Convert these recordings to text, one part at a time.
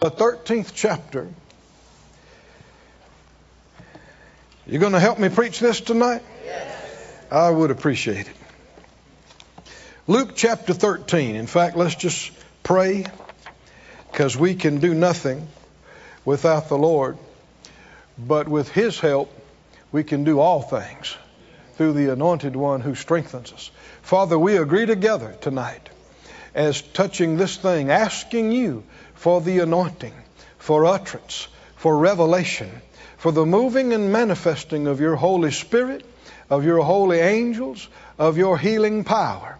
the 13th chapter. You going to help me preach this tonight? Yes. I would appreciate it. Luke chapter 13. In fact, let's just pray because we can do nothing without the Lord. But with His help, we can do all things through the anointed one who strengthens us. Father, we agree together tonight as touching this thing, asking you for the anointing, for utterance, for revelation, for the moving and manifesting of your Holy Spirit, of your holy angels, of your healing power.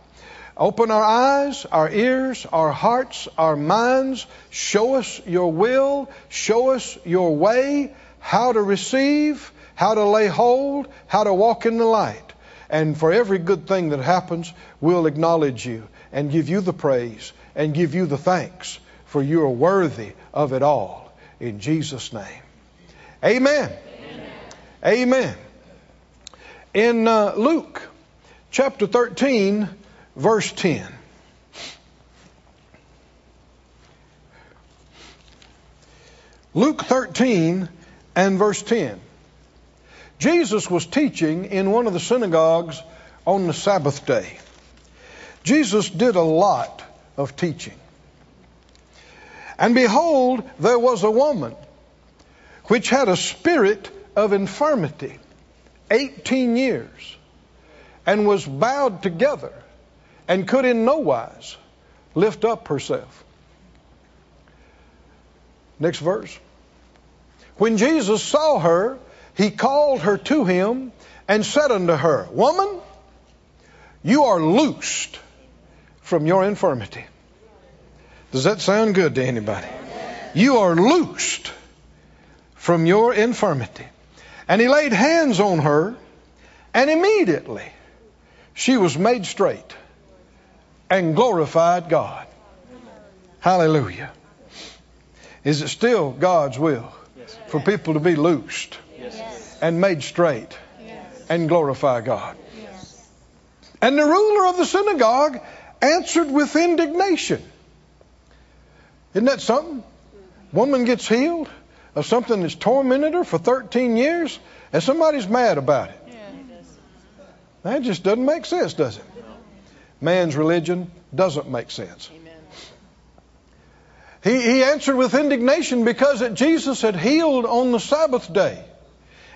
Open our eyes, our ears, our hearts, our minds. Show us your will. Show us your way, how to receive, how to lay hold, how to walk in the light. And for every good thing that happens, we'll acknowledge you and give you the praise and give you the thanks, for you are worthy of it all. In Jesus' name. Amen. Amen. Amen. In uh, Luke chapter 13, verse 10. Luke 13 and verse 10. Jesus was teaching in one of the synagogues on the Sabbath day. Jesus did a lot of teaching. And behold, there was a woman which had a spirit of infirmity 18 years and was bowed together and could in no wise lift up herself. Next verse. When Jesus saw her, he called her to him and said unto her, Woman, you are loosed from your infirmity. Does that sound good to anybody? You are loosed from your infirmity. And he laid hands on her, and immediately she was made straight and glorified God. Hallelujah. Is it still God's will for people to be loosed and made straight and glorify God? And the ruler of the synagogue answered with indignation. Isn't that something? Woman gets healed of something that's tormented her for 13 years, and somebody's mad about it. That just doesn't make sense, does it? Man's religion doesn't make sense. He, he answered with indignation because that Jesus had healed on the Sabbath day.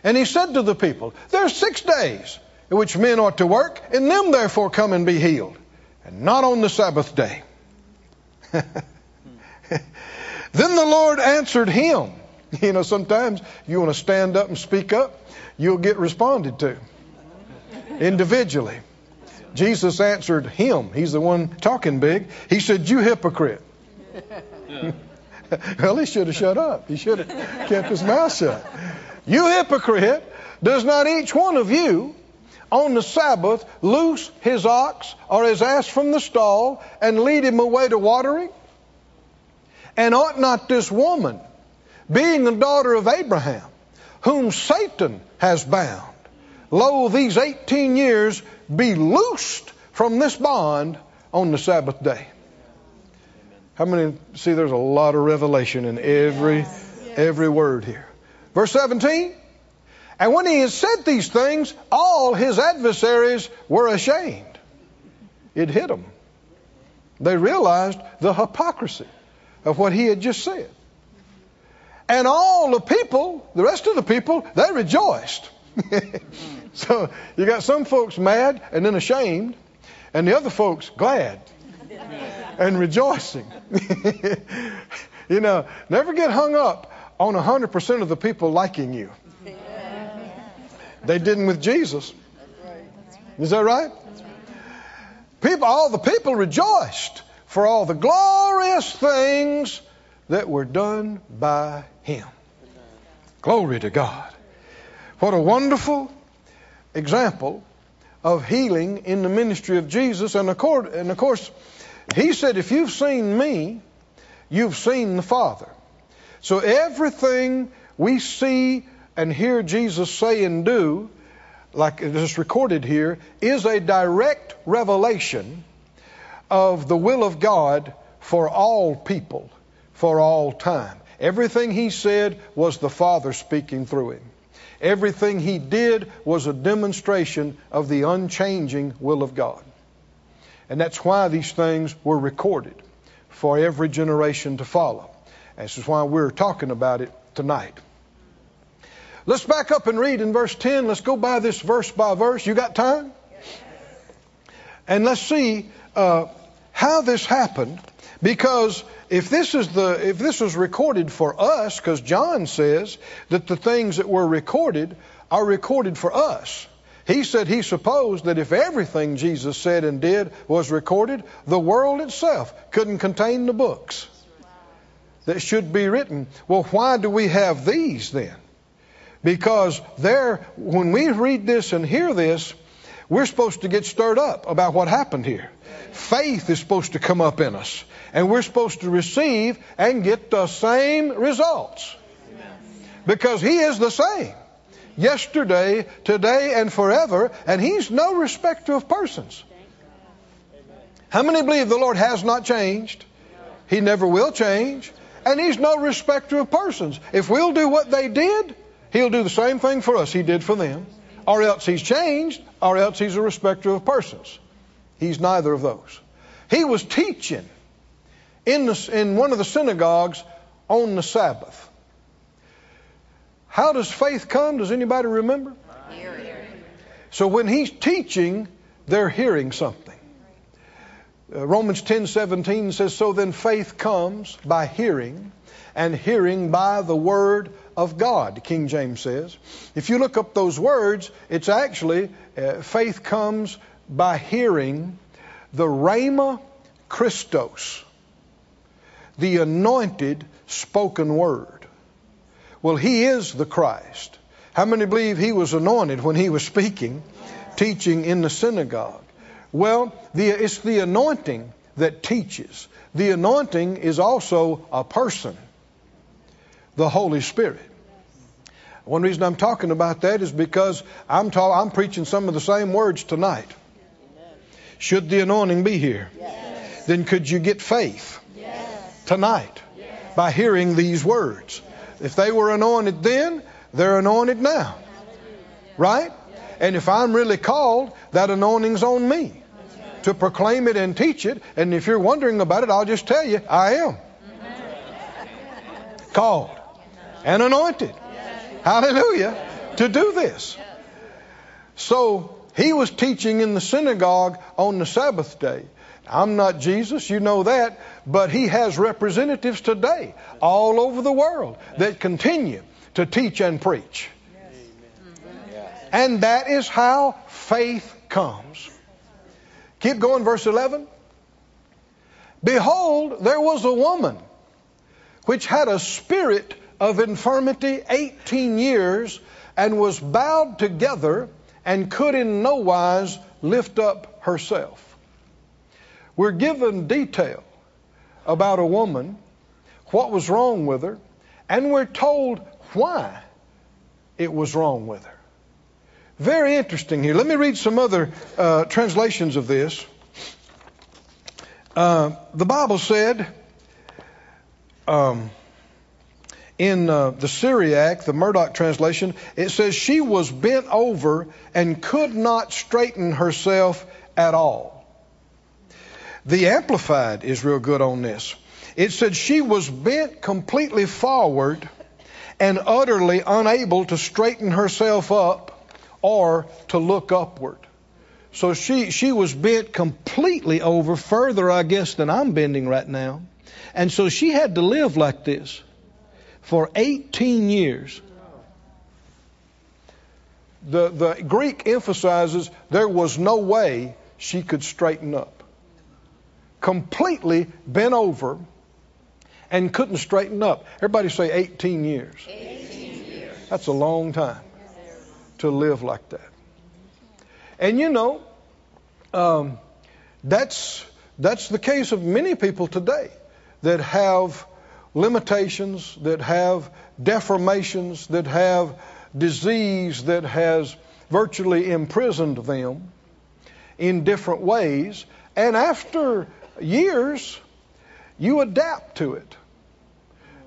And he said to the people, There are six days in which men ought to work, and them therefore come and be healed, and not on the Sabbath day. then the Lord answered him. You know, sometimes you want to stand up and speak up, you'll get responded to individually. Jesus answered him. He's the one talking big. He said, You hypocrite. well, he should have shut up. He should have kept his mouth shut. You hypocrite, does not each one of you on the Sabbath loose his ox or his ass from the stall and lead him away to watering? And ought not this woman, being the daughter of Abraham, whom Satan has bound, lo, these 18 years be loosed from this bond on the Sabbath day? How many see there's a lot of revelation in every every word here? Verse 17. And when he had said these things, all his adversaries were ashamed. It hit them. They realized the hypocrisy of what he had just said. And all the people, the rest of the people, they rejoiced. so you got some folks mad and then ashamed, and the other folks glad and rejoicing. you know, never get hung up on 100% of the people liking you. They didn't with Jesus. Is that right? People, all the people rejoiced for all the glorious things that were done by him. Glory to God. What a wonderful example of healing in the ministry of Jesus. And of course, he said, if you've seen me, you've seen the Father. So everything we see and hear Jesus say and do, like it is recorded here, is a direct revelation of the will of God for all people for all time. Everything he said was the Father speaking through him. Everything he did was a demonstration of the unchanging will of God. And that's why these things were recorded for every generation to follow. This is why we're talking about it tonight. Let's back up and read in verse 10. Let's go by this verse by verse. You got time? And let's see uh, how this happened. Because if this is the if this was recorded for us, because John says that the things that were recorded are recorded for us. He said he supposed that if everything Jesus said and did was recorded, the world itself couldn't contain the books that should be written. Well, why do we have these then? Because there, when we read this and hear this, we're supposed to get stirred up about what happened here. Faith is supposed to come up in us, and we're supposed to receive and get the same results. Because He is the same yesterday, today, and forever, and He's no respecter of persons. How many believe the Lord has not changed? He never will change, and He's no respecter of persons. If we'll do what they did, He'll do the same thing for us He did for them, or else He's changed, or else He's a respecter of persons. He's neither of those. He was teaching in, the, in one of the synagogues on the Sabbath. How does faith come? Does anybody remember? Hearing. So when he's teaching, they're hearing something. Uh, Romans 10:17 says, "So then faith comes by hearing, and hearing by the word of God." King James says. If you look up those words, it's actually uh, faith comes by hearing the rhema Christos, the anointed spoken word. Well, he is the Christ. How many believe he was anointed when he was speaking, teaching in the synagogue? Well, the, it's the anointing that teaches. The anointing is also a person, the Holy Spirit. One reason I'm talking about that is because I'm, ta- I'm preaching some of the same words tonight. Should the anointing be here, yes. then could you get faith yes. tonight yes. by hearing these words? If they were anointed then, they're anointed now. Right? And if I'm really called, that anointing's on me to proclaim it and teach it. And if you're wondering about it, I'll just tell you, I am called and anointed. Hallelujah. To do this. So he was teaching in the synagogue on the Sabbath day. I'm not Jesus, you know that, but he has representatives today all over the world that continue to teach and preach. And that is how faith comes. Keep going, verse 11. Behold, there was a woman which had a spirit of infirmity 18 years and was bowed together and could in no wise lift up herself. We're given detail about a woman, what was wrong with her, and we're told why it was wrong with her. Very interesting here. Let me read some other uh, translations of this. Uh, the Bible said um, in uh, the Syriac, the Murdock translation, it says she was bent over and could not straighten herself at all. The Amplified is real good on this. It said she was bent completely forward and utterly unable to straighten herself up or to look upward. So she, she was bent completely over, further, I guess, than I'm bending right now. And so she had to live like this for 18 years. The, the Greek emphasizes there was no way she could straighten up completely bent over and couldn't straighten up. Everybody say 18 years. 18 years. That's a long time to live like that. And you know, um, that's that's the case of many people today that have limitations, that have deformations, that have disease that has virtually imprisoned them in different ways. And after years, you adapt to it.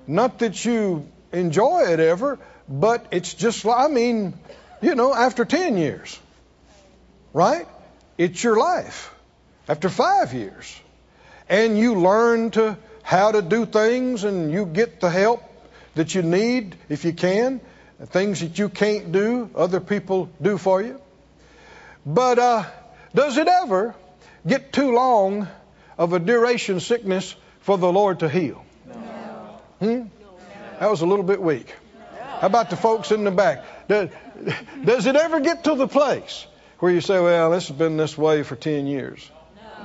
Not that you enjoy it ever, but it's just, I mean, you know, after 10 years, right? It's your life. After five years. And you learn to how to do things and you get the help that you need if you can. Things that you can't do, other people do for you. But uh, does it ever get too long of a duration sickness for the Lord to heal? No. Hmm? That was a little bit weak. How about the folks in the back? Does, does it ever get to the place where you say, well, this has been this way for 10 years?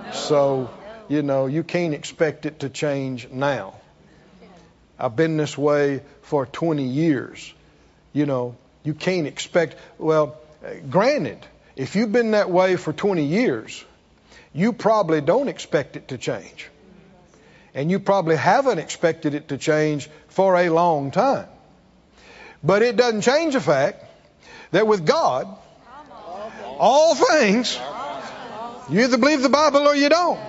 No. So, you know, you can't expect it to change now. I've been this way for 20 years. You know, you can't expect, well, granted, if you've been that way for 20 years, you probably don't expect it to change. And you probably haven't expected it to change for a long time. But it doesn't change the fact that with God, all things, you either believe the Bible or you don't.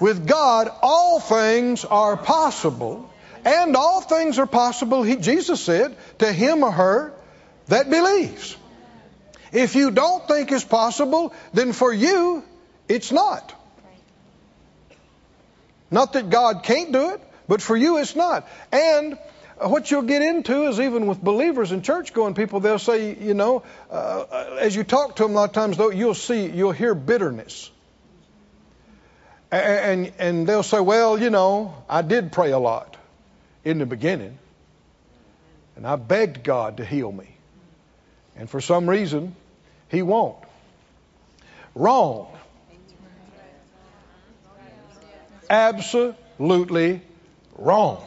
With God, all things are possible, and all things are possible, he, Jesus said, to him or her that believes. If you don't think it's possible, then for you, it's not. Not that God can't do it, but for you, it's not. And what you'll get into is even with believers and church going people, they'll say, you know, uh, as you talk to them a lot of times, though, you'll see, you'll hear bitterness. And, and, they'll say, well, you know, I did pray a lot in the beginning, and I begged God to heal me. And for some reason, He won't. Wrong. Absolutely wrong.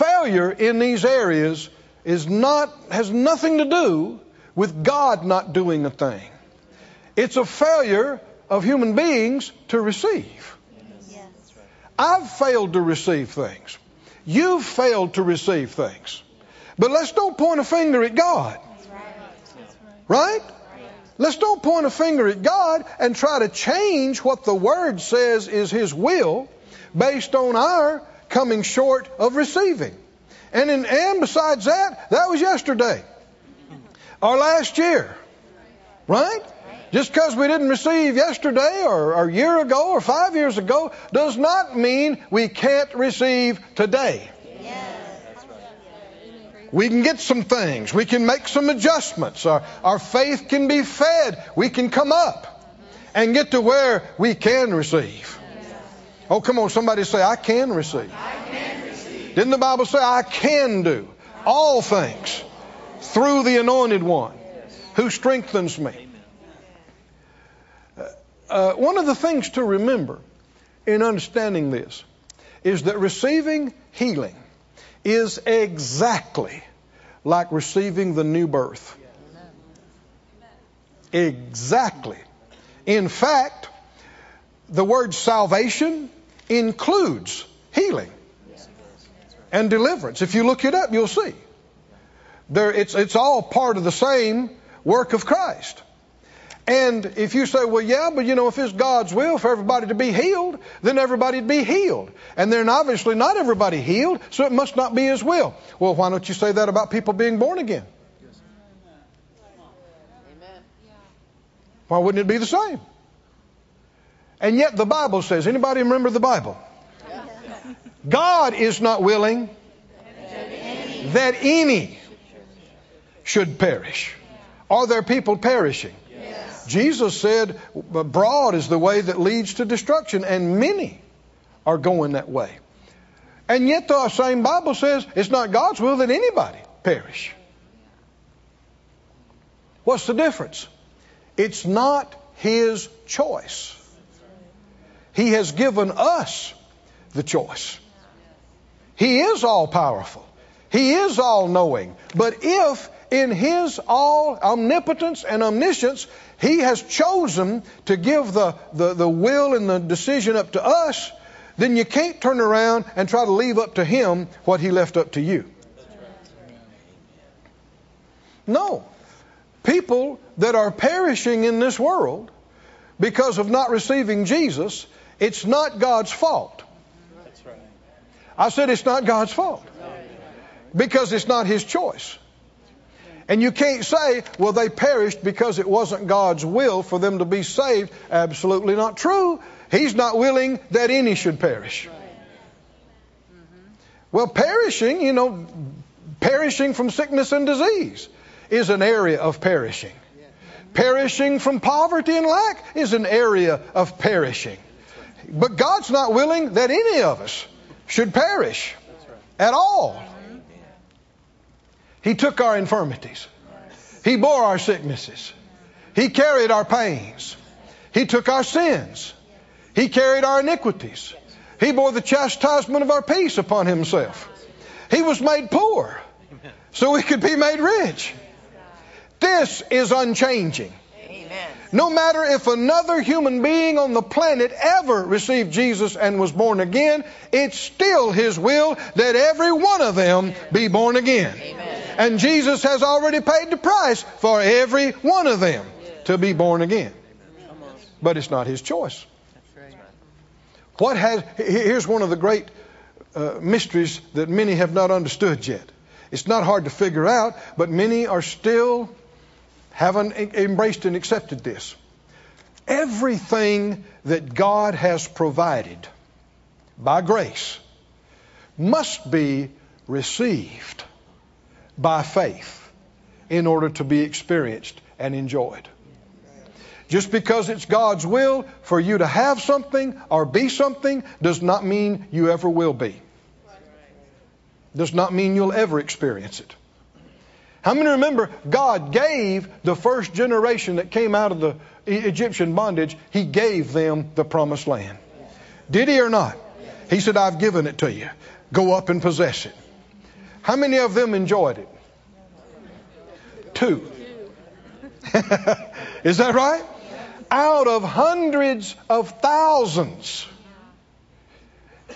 failure in these areas is not, has nothing to do with God not doing a thing. It's a failure of human beings to receive. I've failed to receive things. You've failed to receive things. But let's don't point a finger at God. Right? Let's don't point a finger at God and try to change what the Word says is His will based on our coming short of receiving. And, in, and besides that, that was yesterday or last year. Right? Just because we didn't receive yesterday or a year ago or five years ago does not mean we can't receive today. We can get some things. We can make some adjustments. Our, our faith can be fed. We can come up and get to where we can receive. Oh, come on, somebody say, I can receive. I can receive. Didn't the Bible say, I can do all things through the anointed one who strengthens me? Uh, one of the things to remember in understanding this is that receiving healing is exactly like receiving the new birth. Exactly. In fact, the word salvation includes healing and deliverance. If you look it up, you'll see. There, it's, it's all part of the same work of Christ. And if you say, well, yeah, but you know, if it's God's will for everybody to be healed, then everybody'd be healed. And then obviously not everybody healed, so it must not be His will. Well, why don't you say that about people being born again? Why wouldn't it be the same? And yet the Bible says, anybody remember the Bible? God is not willing that any should perish. Are there people perishing? Jesus said, broad is the way that leads to destruction, and many are going that way. And yet the same Bible says it's not God's will that anybody perish. What's the difference? It's not His choice. He has given us the choice. He is all powerful. He is all knowing. But if in His all omnipotence and omniscience, He has chosen to give the, the, the will and the decision up to us, then you can't turn around and try to leave up to Him what He left up to you. No. People that are perishing in this world because of not receiving Jesus it's not God's fault. I said it's not God's fault because it's not His choice. And you can't say, well, they perished because it wasn't God's will for them to be saved. Absolutely not true. He's not willing that any should perish. Well, perishing, you know, perishing from sickness and disease is an area of perishing. Perishing from poverty and lack is an area of perishing. But God's not willing that any of us should perish at all. He took our infirmities. He bore our sicknesses. He carried our pains. He took our sins. He carried our iniquities. He bore the chastisement of our peace upon himself. He was made poor so we could be made rich. This is unchanging. No matter if another human being on the planet ever received Jesus and was born again, it's still His will that every one of them be born again. Amen. And Jesus has already paid the price for every one of them to be born again. But it's not His choice. What has, here's one of the great uh, mysteries that many have not understood yet. It's not hard to figure out, but many are still haven't embraced and accepted this. Everything that God has provided by grace must be received by faith in order to be experienced and enjoyed. Just because it's God's will for you to have something or be something does not mean you ever will be. Does not mean you'll ever experience it. How many remember God gave the first generation that came out of the Egyptian bondage, He gave them the promised land? Did He or not? He said, I've given it to you. Go up and possess it. How many of them enjoyed it? Two. Is that right? Out of hundreds of thousands.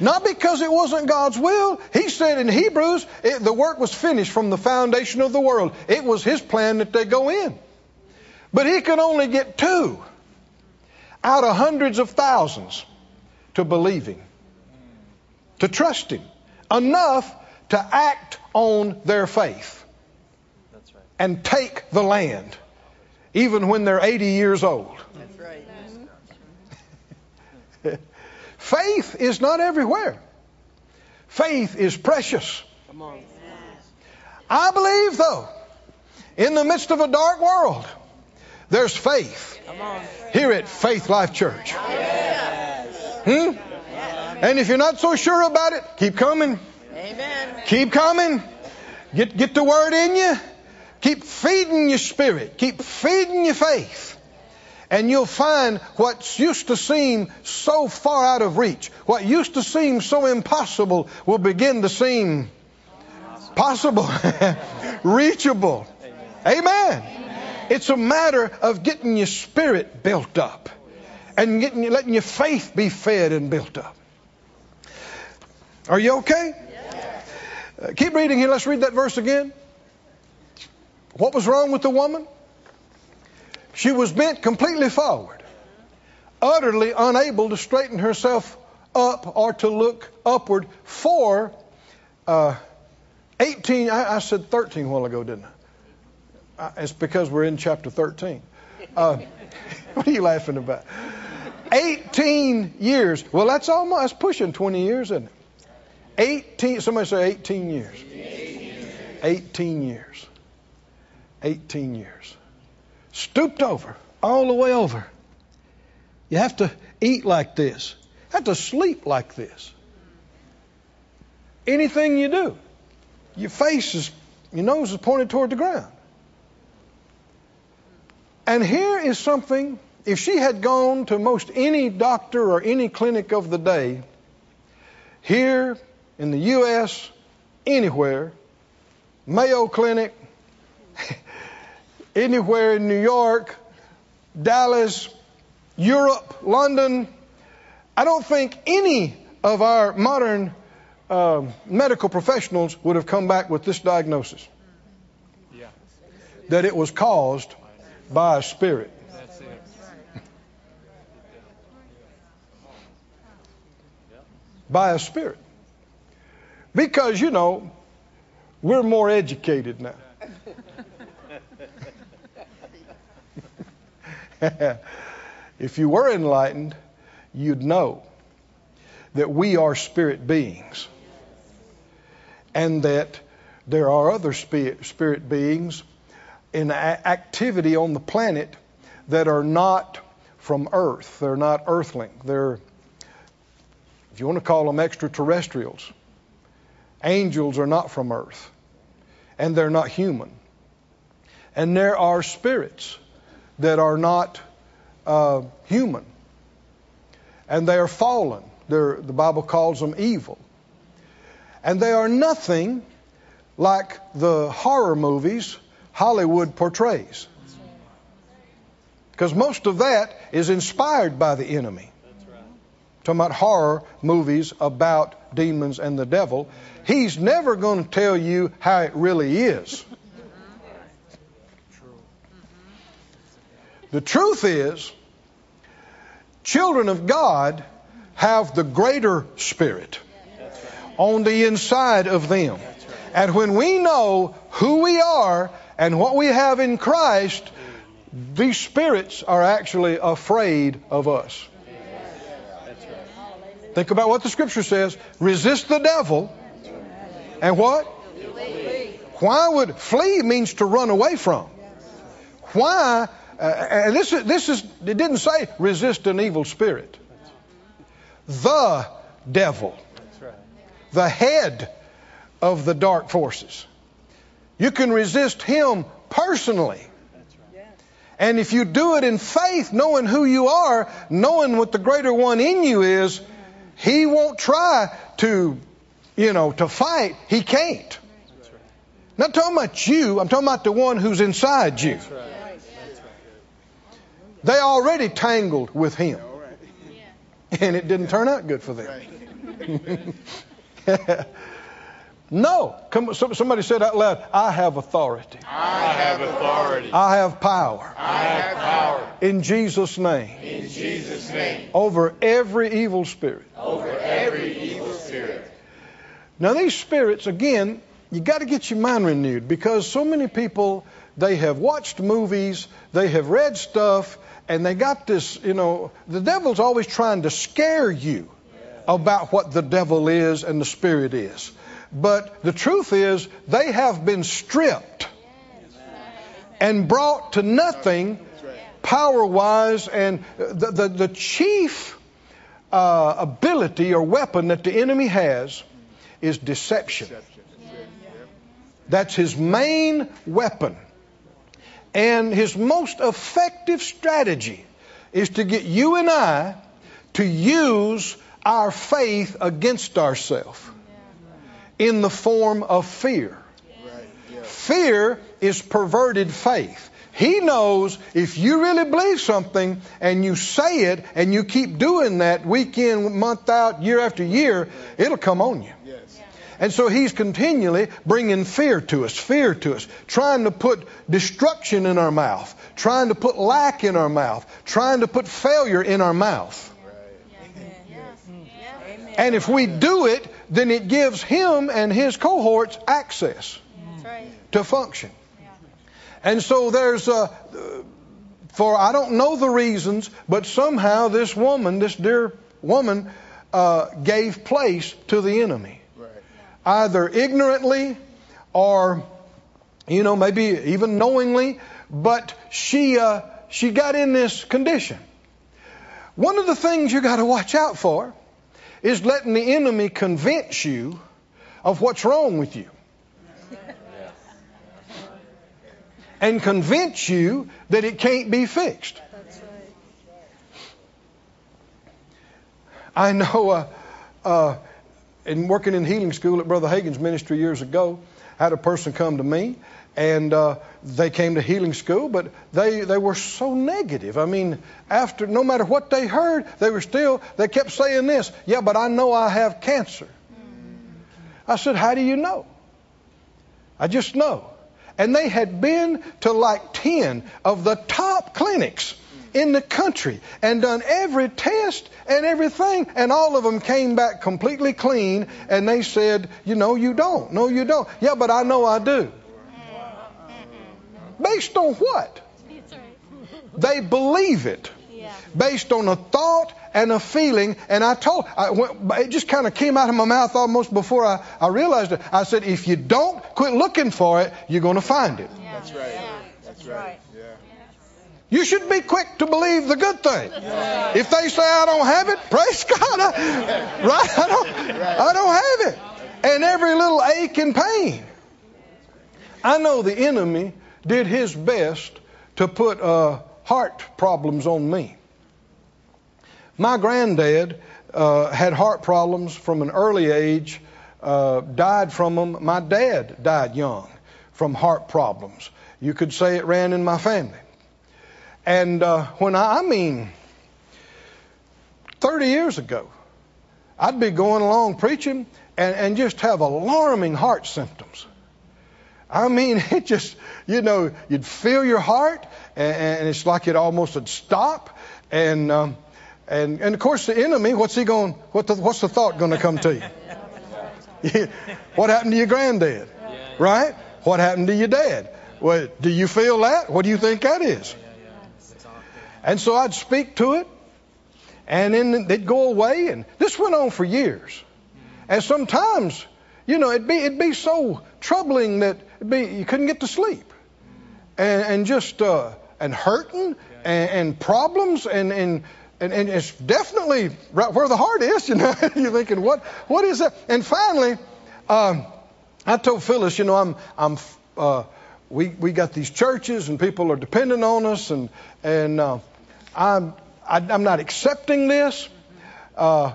Not because it wasn't God's will. He said in Hebrews, it, the work was finished from the foundation of the world. It was His plan that they go in. But He could only get two out of hundreds of thousands to believe Him, to trust Him, enough to act on their faith right. and take the land, even when they're 80 years old. Faith is not everywhere. Faith is precious. I believe, though, in the midst of a dark world, there's faith here at Faith Life Church. Hmm? And if you're not so sure about it, keep coming. Keep coming. Get, get the word in you. Keep feeding your spirit. Keep feeding your faith and you'll find what used to seem so far out of reach, what used to seem so impossible, will begin to seem possible, reachable. Amen. It's a matter of getting your spirit built up and getting, letting your faith be fed and built up. Are you okay? Uh, keep reading here. Let's read that verse again. What was wrong with the woman? She was bent completely forward, utterly unable to straighten herself up or to look upward for uh, 18. I, I, said 13 a while ago, didn't I? It's because we're in chapter 13. Uh, what are you laughing about? 18 years. Well, that's almost that's pushing 20 years, isn't it? 18. Somebody say 18 years. 18 years. 18 years stooped over, all the way over. You have to eat like this, you have to sleep like this. Anything you do, your face is, your nose is pointed toward the ground. And here is something, if she had gone to most any doctor or any clinic of the day, here in the U.S., anywhere, Mayo Clinic, anywhere in New York, Dallas, Europe, London. I don't think any of our modern uh, medical professionals would have come back with this diagnosis yeah. that it was caused by a spirit. by a spirit. Because, you know, we're more educated now. if you were enlightened, you'd know that we are spirit beings and that there are other spirit beings in activity on the planet that are not from Earth. They're not earthling. They're, if you want to call them extraterrestrials, angels are not from Earth, and they're not human. And there are spirits that are not uh, human, and they are fallen. They're, the Bible calls them evil. And they are nothing like the horror movies Hollywood portrays. Because most of that is inspired by the enemy. Talking about horror movies about demons and the devil. He's never going to tell you how it really is. The truth is, children of God have the greater spirit on the inside of them. And when we know who we are and what we have in Christ, these spirits are actually afraid of us. Think about what the scripture says resist the devil, and what? Why would flee means to run away from? Why? Uh, and this is, this is, it didn't say resist an evil spirit. The devil, the head of the dark forces. You can resist him personally. And if you do it in faith, knowing who you are, knowing what the greater one in you is, he won't try to, you know, to fight. He can't. Not talking about you, I'm talking about the one who's inside you. They already tangled with him. And it didn't turn out good for them. No. Come, somebody said out loud, I have authority. I have authority. I have power. I have power. In Jesus' name. In Jesus' name. Over every evil spirit. Over every evil spirit. Now these spirits, again, you got to get your mind renewed because so many people, they have watched movies, they have read stuff, and they got this, you know, the devil's always trying to scare you about what the devil is and the spirit is. But the truth is, they have been stripped and brought to nothing power wise. And the, the, the chief uh, ability or weapon that the enemy has is deception. That's his main weapon. And his most effective strategy is to get you and I to use our faith against ourselves in the form of fear. Fear is perverted faith. He knows if you really believe something and you say it and you keep doing that week in, month out, year after year, it'll come on you. And so he's continually bringing fear to us, fear to us, trying to put destruction in our mouth, trying to put lack in our mouth, trying to put failure in our mouth. And if we do it, then it gives him and his cohorts access to function. And so there's a, for I don't know the reasons, but somehow this woman, this dear woman, uh, gave place to the enemy. Right. Either ignorantly or, you know, maybe even knowingly, but she, uh, she got in this condition. One of the things you got to watch out for is letting the enemy convince you of what's wrong with you. And convince you that it can't be fixed. I know uh, uh, in working in healing school at Brother Hagin's ministry years ago, had a person come to me and uh, they came to healing school, but they, they were so negative. I mean, after no matter what they heard, they were still they kept saying this. Yeah, but I know I have cancer. I said, How do you know? I just know. And they had been to like ten of the top clinics in the country and done every test and everything, and all of them came back completely clean, and they said, You know, you don't. No, you don't. Yeah, but I know I do. Based on what? They believe it based on a thought and a feeling. And I told, I went, it just kind of came out of my mouth almost before I, I realized it. I said, if you don't quit looking for it, you're going to find it. Yeah. That's right. Yeah. That's right. You should be quick to believe the good thing. If they say I don't have it, praise God, I, right? I don't, I don't have it. And every little ache and pain. I know the enemy did his best to put uh, heart problems on me. My granddad uh, had heart problems from an early age, uh, died from them. My dad died young from heart problems. You could say it ran in my family. And uh, when I, I mean, 30 years ago, I'd be going along preaching and, and just have alarming heart symptoms. I mean, it just, you know, you'd feel your heart and, and it's like it almost would stop. And um, and, and of course, the enemy, what's he going? What the, what's the thought going to come to you? what happened to your granddad? Right? What happened to your dad? Well, do you feel that? What do you think that is? And so I'd speak to it, and then they'd go away, and this went on for years. And sometimes, you know, it'd be it'd be so troubling that be, you couldn't get to sleep, and, and just uh, and hurting and, and problems and and and, and it's definitely right where the heart is, you know. You're thinking, what, what is that? And finally, um, I told Phyllis, you know, I'm, I'm, uh, we, we got these churches and people are dependent on us, and, and uh, I'm, I, am i am not accepting this, uh,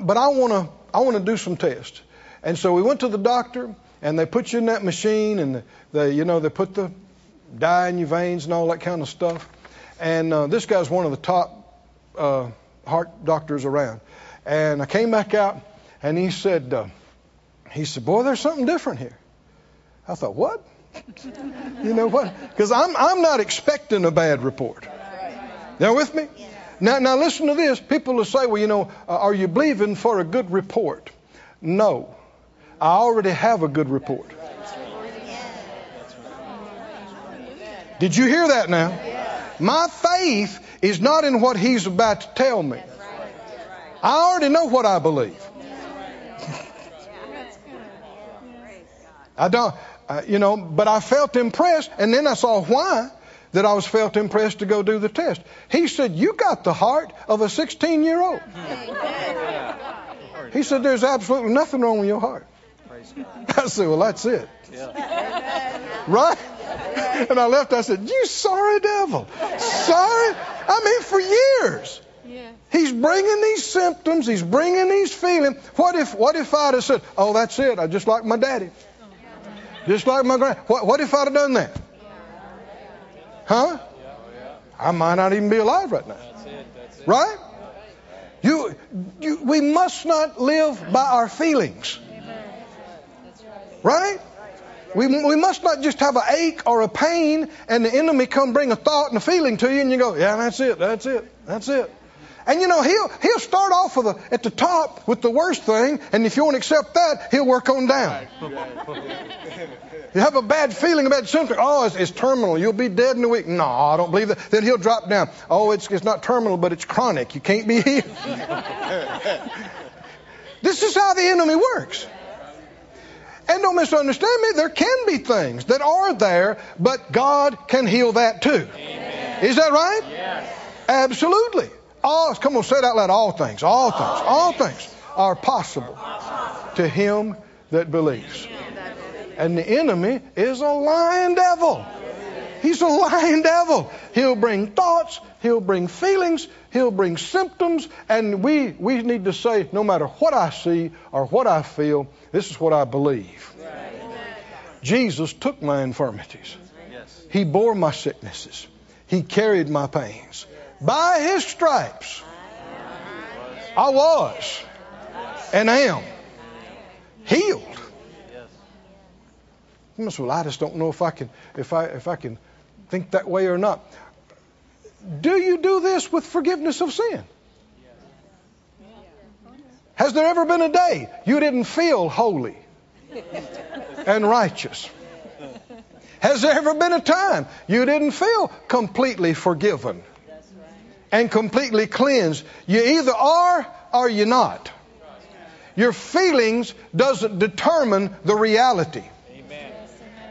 but I want to, I want to do some tests. And so we went to the doctor, and they put you in that machine, and they, you know, they put the dye in your veins and all that kind of stuff. And uh, this guy's one of the top uh, heart doctors around. And I came back out, and he said, uh, he said, boy, there's something different here. I thought, what? you know what? Because I'm I'm not expecting a bad report. Now with me? Now now listen to this. People will say, well, you know, uh, are you believing for a good report? No, I already have a good report. Did you hear that now? My faith is not in what he's about to tell me. I already know what I believe. I don't, uh, you know, but I felt impressed, and then I saw why that I was felt impressed to go do the test. He said, "You got the heart of a 16 year old." He said, "There's absolutely nothing wrong with your heart." I said, "Well, that's it." Right? And I left. I said, "You sorry devil, sorry." I mean, for years. He's bringing these symptoms. He's bringing these feelings. What if, what if I'd have said, "Oh, that's it. I just like my daddy, just like my grand." What, what if I'd have done that? Huh? I might not even be alive right now. Right? You, you, we must not live by our feelings. Right? We, we must not just have an ache or a pain and the enemy come bring a thought and a feeling to you and you go, yeah, that's it, that's it, that's it. And you know, he'll, he'll start off with a, at the top with the worst thing, and if you won't accept that, he'll work on down. you have a bad feeling about something. Oh, it's, it's, terminal. You'll be dead in a week. No, I don't believe that. Then he'll drop down. Oh, it's, it's not terminal, but it's chronic. You can't be healed. this is how the enemy works. And don't misunderstand me, there can be things that are there, but God can heal that too. Amen. Is that right? Yes. Absolutely. All, come on, say it out loud. All things, all things, all things are possible to him that believes. And the enemy is a lying devil. He's a lying devil. He'll bring thoughts, he'll bring feelings, he'll bring symptoms, and we, we need to say, no matter what I see or what I feel, this is what I believe. Jesus took my infirmities. He bore my sicknesses. He carried my pains. By his stripes, I was and am healed. Well, I just don't know if I can if I if I can think that way or not. do you do this with forgiveness of sin? Has there ever been a day you didn't feel holy and righteous? Has there ever been a time you didn't feel completely forgiven and completely cleansed? You either are or you're not. Your feelings doesn't determine the reality.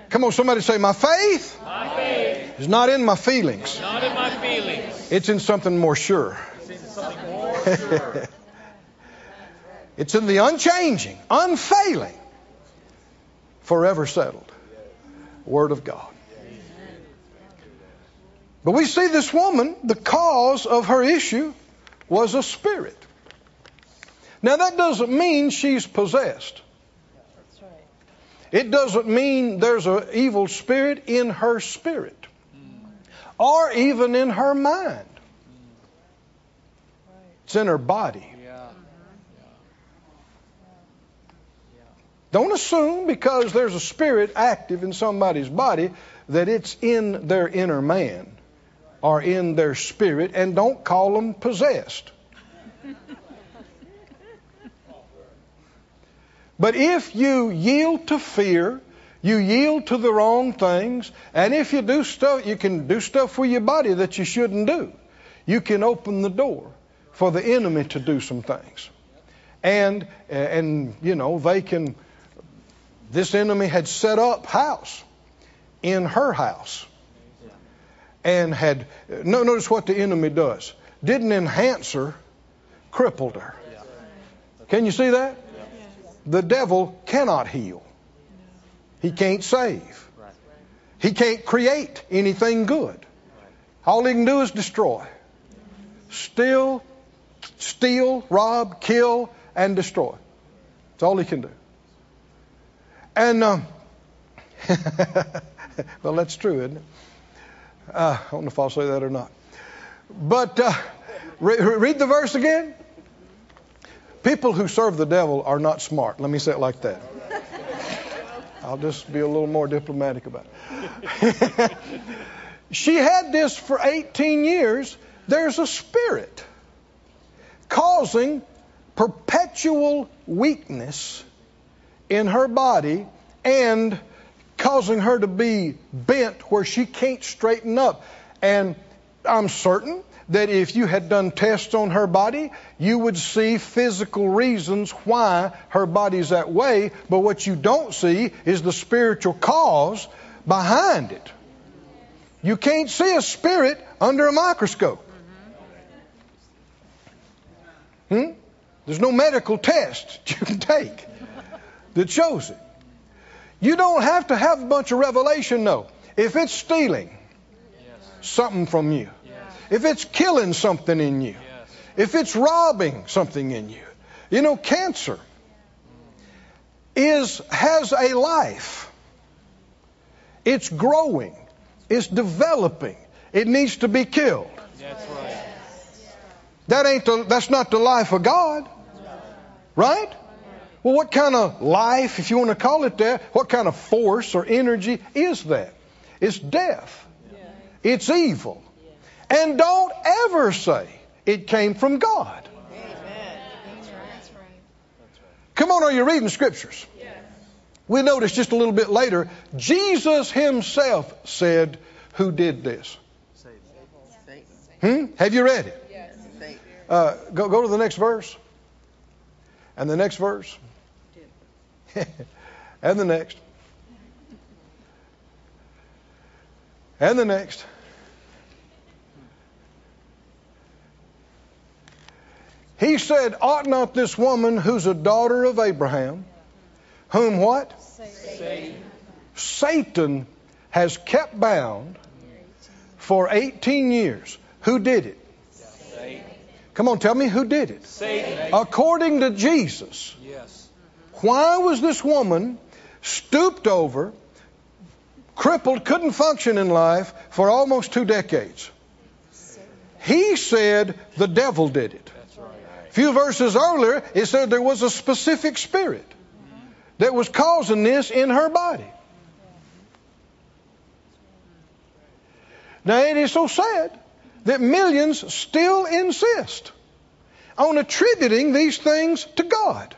Come on, somebody say, My faith, My faith is not in my feelings. not in my feelings. It's in something more sure. It's in something more sure. It's in the unchanging, unfailing, forever settled Word of God. But we see this woman, the cause of her issue was a spirit. Now, that doesn't mean she's possessed. It doesn't mean there's an evil spirit in her spirit or even in her mind. It's in her body. Don't assume because there's a spirit active in somebody's body that it's in their inner man or in their spirit, and don't call them possessed. But if you yield to fear, you yield to the wrong things, and if you do stuff, you can do stuff with your body that you shouldn't do. You can open the door for the enemy to do some things. And and you know, they can this enemy had set up house in her house. And had no notice what the enemy does. Didn't enhance her, crippled her. Can you see that? The devil cannot heal. He can't save. He can't create anything good. All he can do is destroy. Steal, steal, rob, kill, and destroy. That's all he can do. And, um, well, that's true, isn't it? Uh, I don't know if I'll say that or not. But uh, re- read the verse again. People who serve the devil are not smart. Let me say it like that. I'll just be a little more diplomatic about it. she had this for 18 years. There's a spirit causing perpetual weakness in her body and causing her to be bent where she can't straighten up. And I'm certain that if you had done tests on her body, you would see physical reasons why her body's that way, but what you don't see is the spiritual cause behind it. You can't see a spirit under a microscope. Hmm? There's no medical test you can take that shows it. You don't have to have a bunch of revelation, though. If it's stealing something from you, if it's killing something in you, if it's robbing something in you, you know, cancer is has a life. It's growing. It's developing. It needs to be killed. That's right. That ain't the, that's not the life of God. Right? Well, what kind of life, if you want to call it that, what kind of force or energy is that? It's death. It's evil. And don't ever say it came from God. Come on, are you reading scriptures? We notice just a little bit later, Jesus himself said, Who did this? Hmm? Have you read it? Uh, go, go to the next verse. And the next verse. and the next. And the next. He said, Ought not this woman who's a daughter of Abraham, whom what? Satan. Satan has kept bound for 18 years. Who did it? Satan. Come on, tell me who did it. Satan. According to Jesus, Yes. Why was this woman stooped over, crippled, couldn't function in life for almost two decades? He said the devil did it. A few verses earlier, it said there was a specific spirit that was causing this in her body. Now, it is so sad that millions still insist on attributing these things to God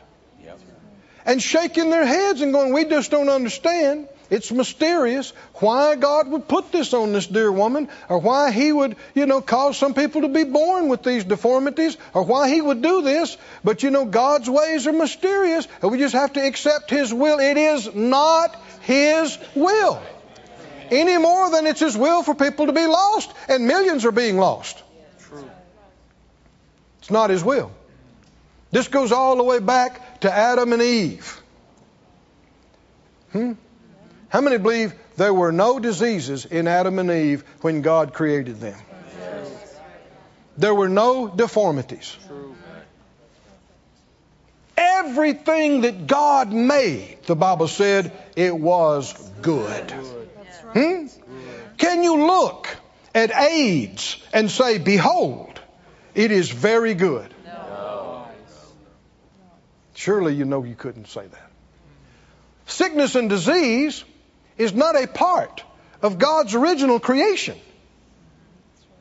and shaking their heads and going, We just don't understand. It's mysterious why God would put this on this dear woman, or why He would, you know, cause some people to be born with these deformities, or why He would do this. But, you know, God's ways are mysterious, and we just have to accept His will. It is not His will. Any more than it's His will for people to be lost, and millions are being lost. True. It's not His will. This goes all the way back to Adam and Eve. Hmm? How many believe there were no diseases in Adam and Eve when God created them? There were no deformities. Everything that God made, the Bible said, it was good. Hmm? Can you look at AIDS and say, Behold, it is very good? Surely you know you couldn't say that. Sickness and disease is not a part of God's original creation.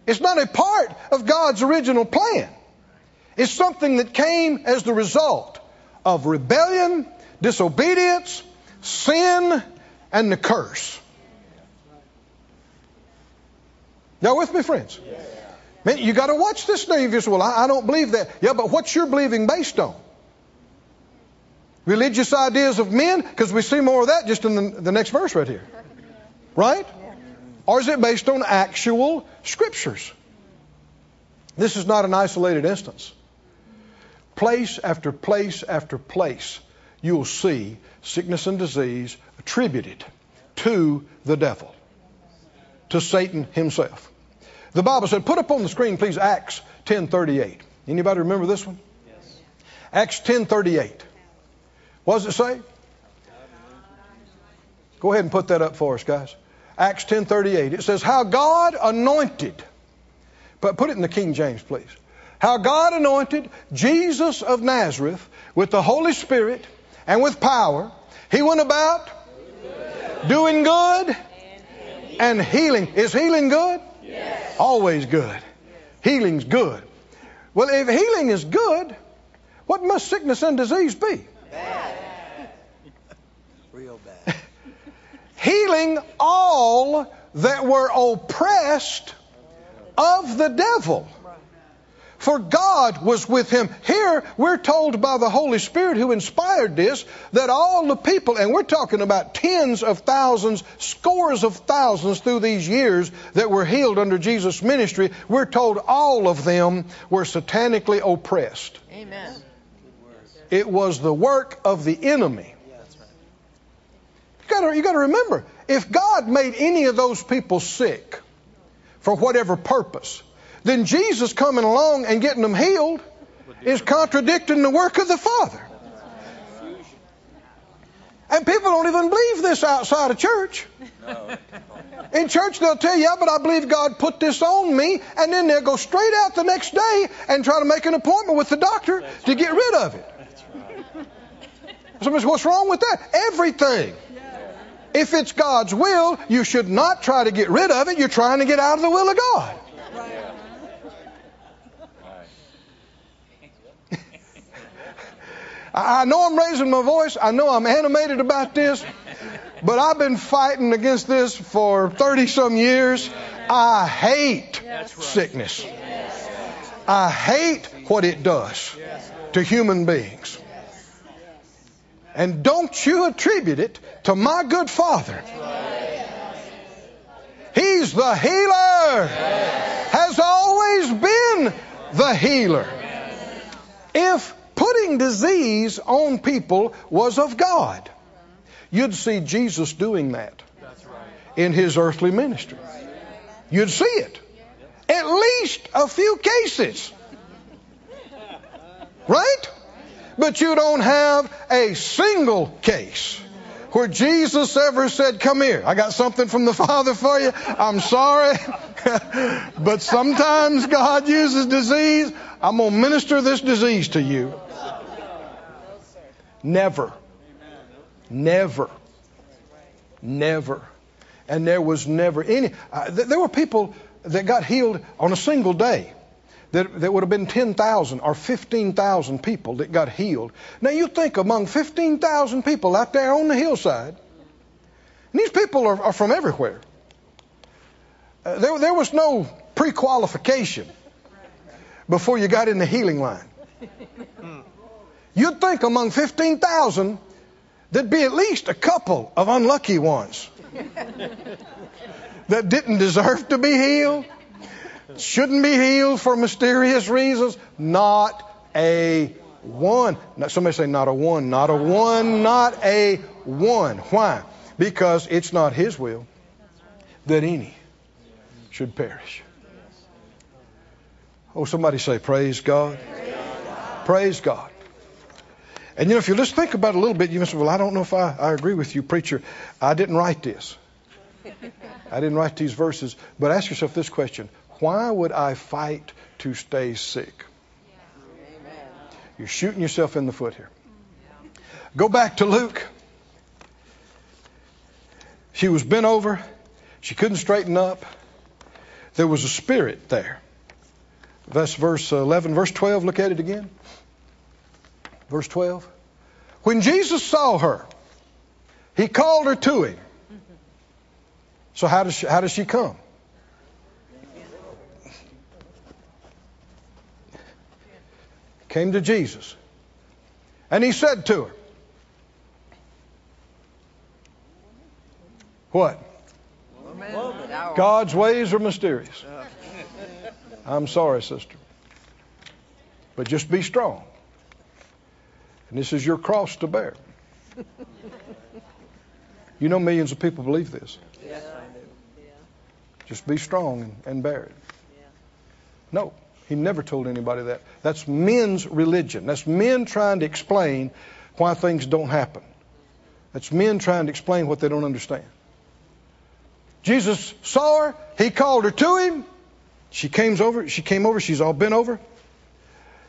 It's not a part of God's original plan. It's something that came as the result of rebellion, disobedience, sin, and the curse. Y'all with me, friends? Man, you got to watch this now. You say, well, I, I don't believe that. Yeah, but what's your believing based on? Religious ideas of men? Because we see more of that just in the, the next verse right here. Right? Or is it based on actual scriptures? This is not an isolated instance. Place after place after place, you'll see sickness and disease attributed to the devil, to Satan himself. The Bible said, put up on the screen, please, Acts 10:38. Anybody remember this one? Yes. Acts 10:38. What does it say? Go ahead and put that up for us, guys. Acts 10:38. It says, "How God anointed." But put it in the King James, please. How God anointed Jesus of Nazareth with the Holy Spirit and with power. He went about doing good and healing. Is healing good? Yes. Always good. Healing's good. Well, if healing is good, what must sickness and disease be? Real bad. Healing all that were oppressed of the devil. For God was with him. Here, we're told by the Holy Spirit who inspired this that all the people, and we're talking about tens of thousands, scores of thousands through these years that were healed under Jesus' ministry, we're told all of them were satanically oppressed. Amen. It was the work of the enemy. You gotta, you gotta remember, if God made any of those people sick for whatever purpose, then Jesus coming along and getting them healed is contradicting the work of the Father. And people don't even believe this outside of church. In church, they'll tell you, yeah, but I believe God put this on me, and then they'll go straight out the next day and try to make an appointment with the doctor to get rid of it. Somebody says, what's wrong with that? Everything. If it's God's will, you should not try to get rid of it. You're trying to get out of the will of God. I know I'm raising my voice. I know I'm animated about this, but I've been fighting against this for 30 some years. I hate sickness. I hate what it does to human beings. And don't you attribute it to my good father. He's the healer. Has always been the healer. If putting disease on people was of God, you'd see Jesus doing that in his earthly ministry. You'd see it. At least a few cases. Right? But you don't have a single case where Jesus ever said, Come here, I got something from the Father for you. I'm sorry. but sometimes God uses disease. I'm going to minister this disease to you. Never. Never. Never. And there was never any. Uh, th- there were people that got healed on a single day. That, that would have been 10,000 or 15,000 people that got healed. Now you think among 15,000 people out there on the hillside, and these people are, are from everywhere. Uh, there, there was no pre qualification before you got in the healing line. You'd think among 15,000, there'd be at least a couple of unlucky ones that didn't deserve to be healed, shouldn't be healed for mysterious reasons. Not a one. Somebody say, not a one, not a one, not a one. Why? Because it's not His will that any should perish. Oh, somebody say, Praise God. Praise God. And you know, if you just think about it a little bit, you must say, Well, I don't know if I, I agree with you, preacher. I didn't write this. I didn't write these verses. But ask yourself this question Why would I fight to stay sick? You're shooting yourself in the foot here. Go back to Luke. She was bent over. She couldn't straighten up. There was a spirit there. That's verse 11. Verse 12, look at it again. Verse 12. When Jesus saw her, he called her to him. So how does she, how does she come? Came to Jesus. And he said to her, What? God's ways are mysterious. I'm sorry, sister. But just be strong. And this is your cross to bear. You know, millions of people believe this. Yes, I do. Just be strong and, and bear it. No, he never told anybody that. That's men's religion. That's men trying to explain why things don't happen. That's men trying to explain what they don't understand. Jesus saw her. He called her to him. She came over. She came over. She's all bent over.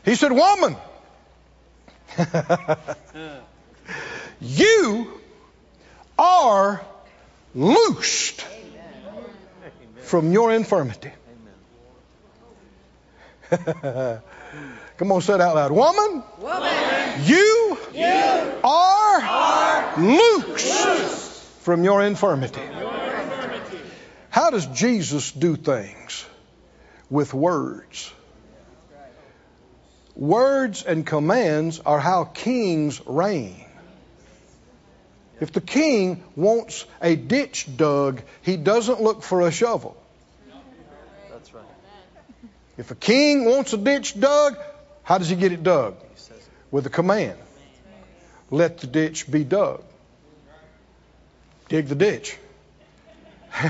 He said, "Woman, you are loosed from your infirmity." Come on, say it out loud. Woman, Woman, you, you are, are loosed from your infirmity. How does Jesus do things? With words. Words and commands are how kings reign. If the king wants a ditch dug, he doesn't look for a shovel. If a king wants a ditch dug, how does he get it dug? He says it. With a command. Let the ditch be dug. Dig the ditch.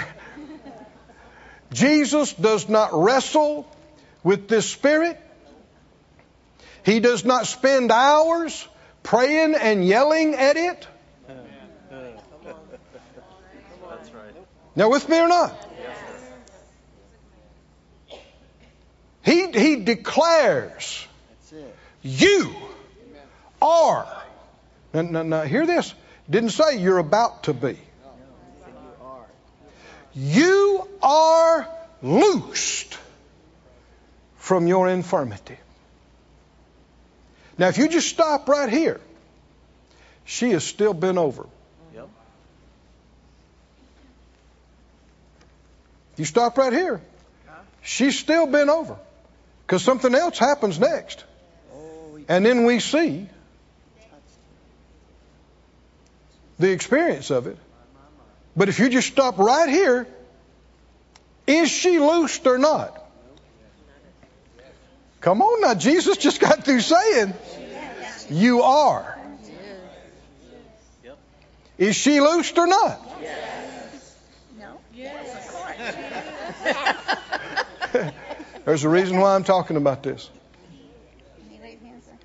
Jesus does not wrestle with this spirit. He does not spend hours praying and yelling at it. Now, with me or not? Yes, sir. He, he declares, You are. Now, now, now, hear this. Didn't say you're about to be. You are loosed from your infirmity. Now, if you just stop right here, she is still bent over. Yep. You stop right here, she's still bent over. Because something else happens next. And then we see the experience of it. But if you just stop right here, is she loosed or not? Come on now, Jesus just got through saying, You are. Is she loosed or not? No. Yes, of course. There's a reason why I'm talking about this.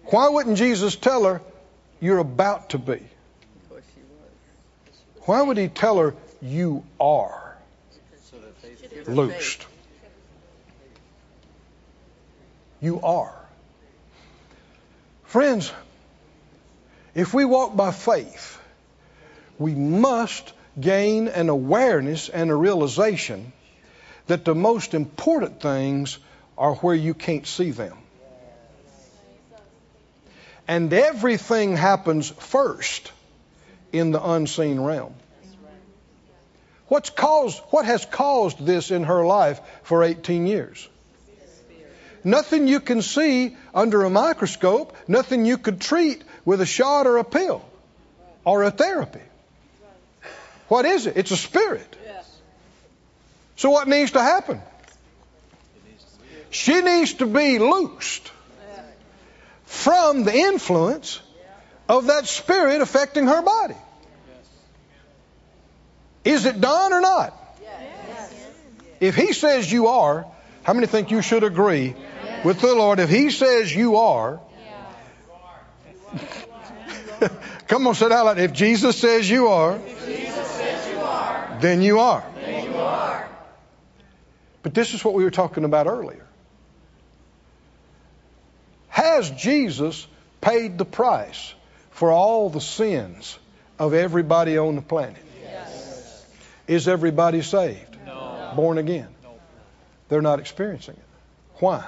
Why wouldn't Jesus tell her, You're about to be? Why would he tell her, You are loosed? You are. Friends, if we walk by faith, we must gain an awareness and a realization that the most important things are where you can't see them. And everything happens first in the unseen realm. What's caused, what has caused this in her life for 18 years? Nothing you can see under a microscope, nothing you could treat with a shot or a pill or a therapy. What is it? It's a spirit. So what needs to happen? She needs to be loosed from the influence of that spirit affecting her body. Is it done or not? If he says you are, how many think you should agree with the Lord? If he says you are, come on, say it out. If Jesus says you are, then you are. But this is what we were talking about earlier. Has Jesus paid the price for all the sins of everybody on the planet? Yes. Is everybody saved? No. Born again? No. They're not experiencing it. Why?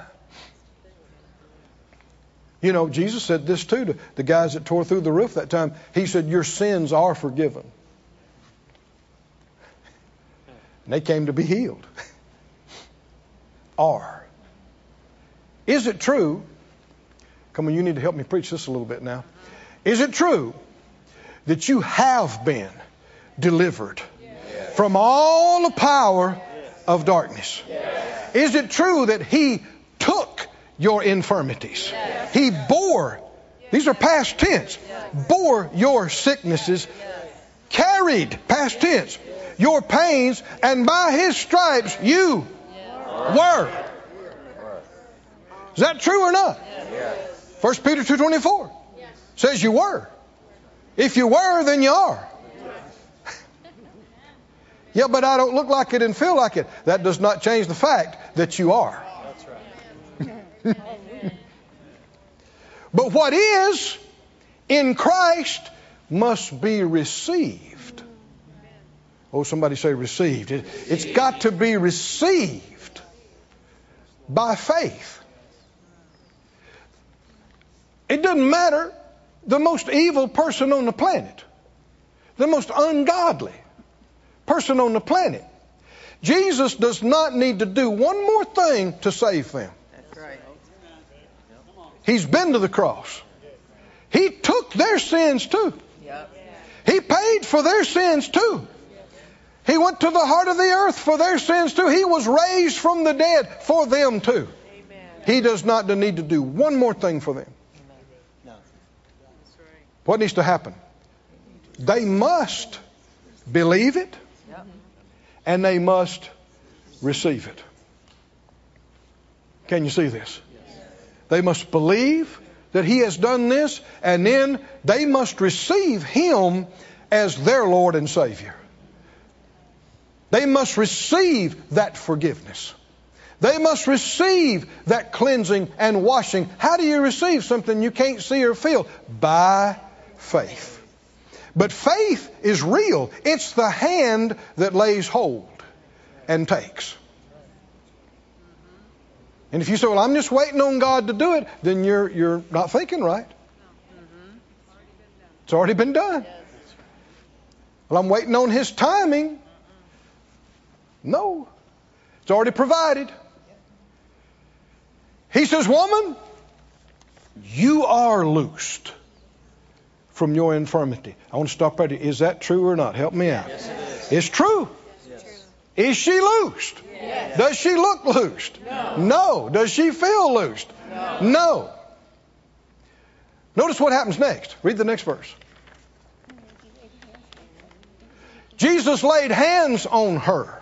You know, Jesus said this too to the guys that tore through the roof that time. He said, Your sins are forgiven. And they came to be healed. are. Is it true? Come on, you need to help me preach this a little bit now. Is it true that you have been delivered from all the power of darkness? Is it true that He took your infirmities? He bore, these are past tense, bore your sicknesses, carried, past tense, your pains, and by His stripes you were. Is that true or not? 1 Peter 2.24 says you were. If you were, then you are. yeah, but I don't look like it and feel like it. That does not change the fact that you are. But what is in Christ must be received. Oh, somebody say received. It, it's got to be received by faith. It doesn't matter the most evil person on the planet, the most ungodly person on the planet. Jesus does not need to do one more thing to save them. That's right. He's been to the cross. He took their sins too. Yep. He paid for their sins too. He went to the heart of the earth for their sins too. He was raised from the dead for them too. Amen. He does not need to do one more thing for them. What needs to happen? They must believe it and they must receive it. Can you see this? They must believe that He has done this, and then they must receive Him as their Lord and Savior. They must receive that forgiveness. They must receive that cleansing and washing. How do you receive something you can't see or feel? By faith. But faith is real. It's the hand that lays hold and takes. And if you say, "Well, I'm just waiting on God to do it," then you're you're not thinking right. It's already been done. Well, I'm waiting on His timing. No, it's already provided. He says, "Woman, you are loosed from your infirmity." I want to stop right here. Is that true or not? Help me out. Yes, it is. It's true. Yes. Is she loosed? Does she look loosed? No. Does she feel loosed? No. Notice what happens next. Read the next verse. Jesus laid hands on her.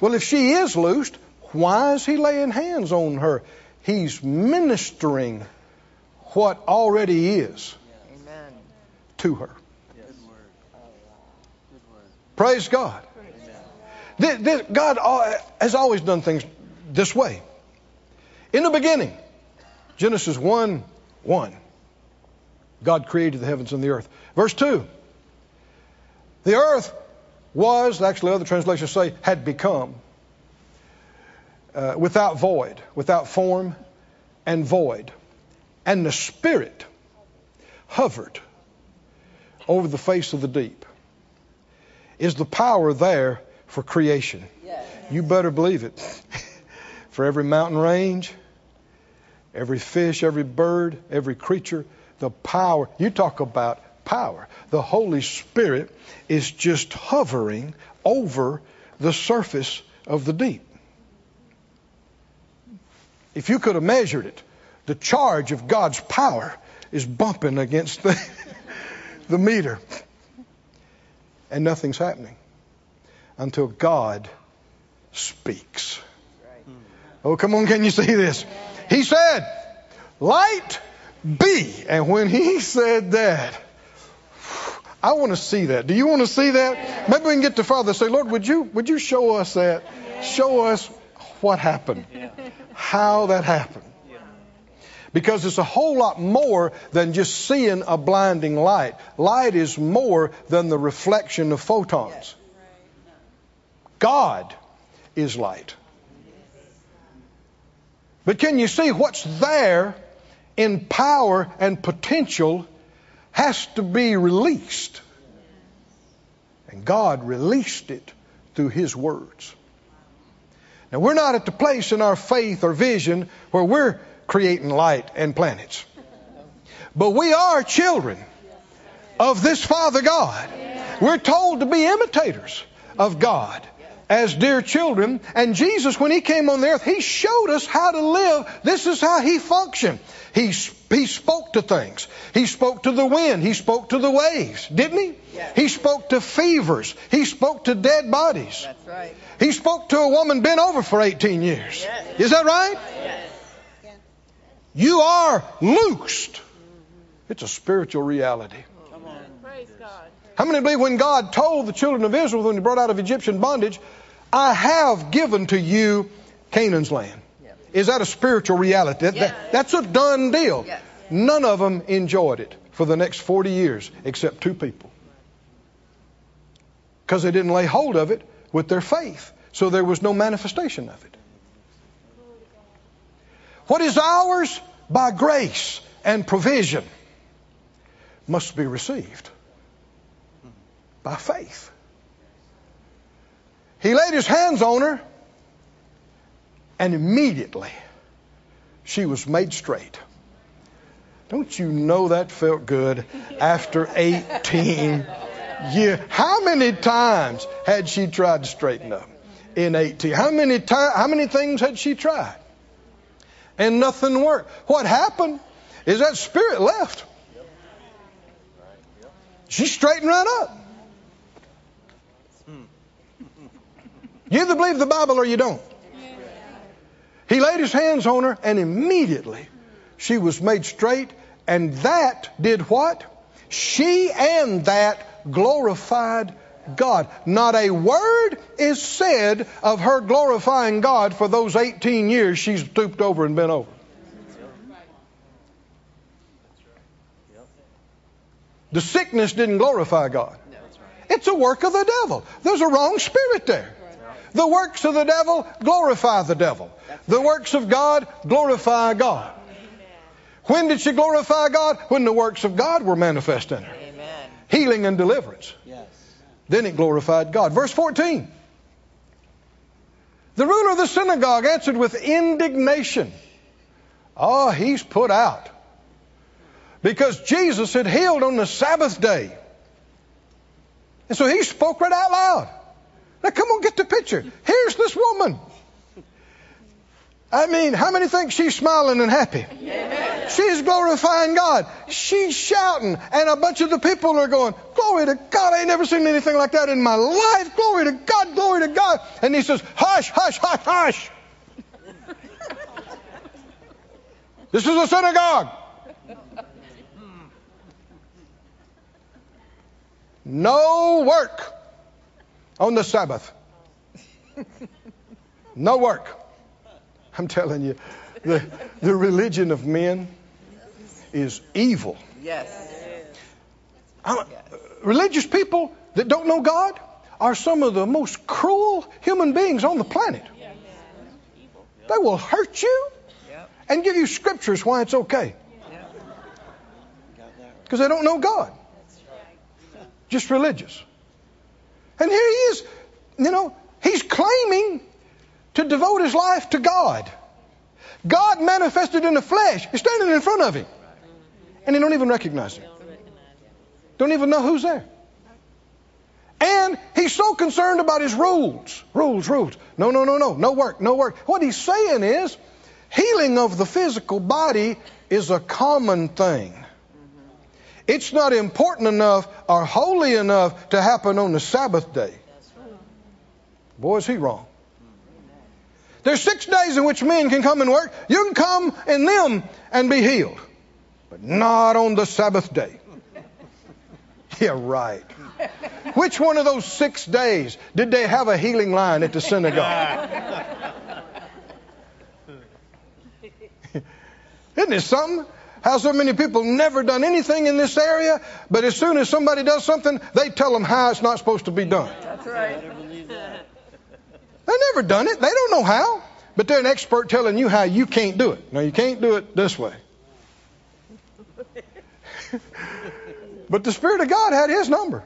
Well, if she is loosed, why is he laying hands on her? He's ministering what already is Amen. To her. Yes. Good word. Good word. Praise God. Th- th- God has always done things this way. In the beginning, Genesis 1 1, God created the heavens and the earth. Verse 2, the earth was, actually, other translations say, had become uh, without void, without form and void. And the Spirit hovered over the face of the deep. Is the power there for creation? You better believe it. for every mountain range, every fish, every bird, every creature, the power. You talk about power. The Holy Spirit is just hovering over the surface of the deep. If you could have measured it, the charge of God's power is bumping against the, the meter. And nothing's happening until God speaks. Oh, come on, can you see this? He said, Light be. And when he said that, I want to see that. Do you want to see that? Maybe we can get to Father and say, Lord, would you would you show us that? Show us what happened. How that happened. Because it's a whole lot more than just seeing a blinding light. Light is more than the reflection of photons. God is light. But can you see what's there in power and potential has to be released? And God released it through His words. Now, we're not at the place in our faith or vision where we're creating light and planets. But we are children of this Father God. We're told to be imitators of God as dear children. And Jesus, when He came on the earth, He showed us how to live. This is how He functioned. He, he spoke to things. He spoke to the wind. He spoke to the waves, didn't He? Yes. He spoke to fevers. He spoke to dead bodies. That's right. He spoke to a woman bent over for 18 years. Yes. Is that right? Yes. You are loosed. It's a spiritual reality. Come on. Praise God. How many believe when God told the children of Israel when He brought out of Egyptian bondage, I have given to you Canaan's land? Is that a spiritual reality? That- that- that's a done deal. None of them enjoyed it for the next 40 years except two people. Because they didn't lay hold of it with their faith. So there was no manifestation of it. What is ours by grace and provision must be received by faith. He laid his hands on her, and immediately she was made straight. Don't you know that felt good after 18 years? How many times had she tried to straighten up in 18? How many ti- How many things had she tried? And nothing worked. What happened is that spirit left. She straightened right up. You either believe the Bible or you don't. He laid his hands on her, and immediately she was made straight, and that did what? She and that glorified God. Not a word is said of her glorifying God for those 18 years she's stooped over and bent over. The sickness didn't glorify God. It's a work of the devil. There's a wrong spirit there. The works of the devil glorify the devil. The works of God glorify God. When did she glorify God? When the works of God were manifest in her. Amen. Healing and deliverance. Then it glorified God. Verse 14. The ruler of the synagogue answered with indignation. Oh, he's put out. Because Jesus had healed on the Sabbath day. And so he spoke right out loud. Now come on, get the picture. Here's this woman. I mean, how many think she's smiling and happy? She's glorifying God. She's shouting, and a bunch of the people are going, Glory to God. I ain't never seen anything like that in my life. Glory to God, glory to God. And he says, Hush, hush, hush, hush. this is a synagogue. No work on the Sabbath. No work. I'm telling you, the, the religion of men is evil. Yes. I'm- religious people that don't know God are some of the most cruel human beings on the planet. They will hurt you and give you scriptures why it's okay. Yep. Got that right. Because they don't know God. Just religious. And here he is, you know, he's claiming to devote his life to God. God manifested in the flesh is standing in front of him. And he don't even recognize him. Don't even know who's there. And he's so concerned about his rules. Rules, rules. No, no, no, no. No work, no work. What he's saying is healing of the physical body is a common thing. It's not important enough or holy enough to happen on the Sabbath day. Boy, is he wrong. There's six days in which men can come and work. You can come in them and be healed, but not on the Sabbath day. Yeah, right. Which one of those six days did they have a healing line at the synagogue? Isn't it something? How so many people never done anything in this area, but as soon as somebody does something, they tell them how it's not supposed to be done. That's right. They've never done it. They don't know how. But they're an expert telling you how you can't do it. No, you can't do it this way. but the Spirit of God had his number.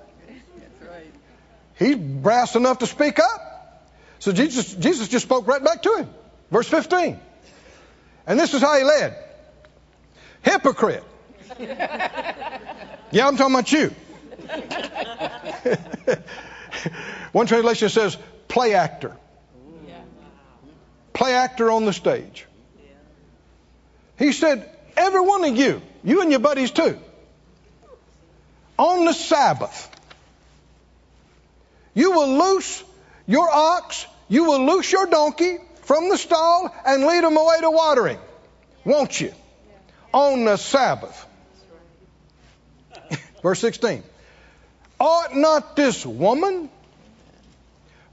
He's brass enough to speak up. So Jesus, Jesus just spoke right back to him. Verse 15. And this is how he led. Hypocrite. Yeah, I'm talking about you. One translation says play actor. Play actor on the stage. He said, every one of you, you and your buddies too, on the Sabbath, you will loose your ox, you will loose your donkey from the stall and lead them away to watering. Won't you? On the Sabbath. Verse 16. Ought not this woman?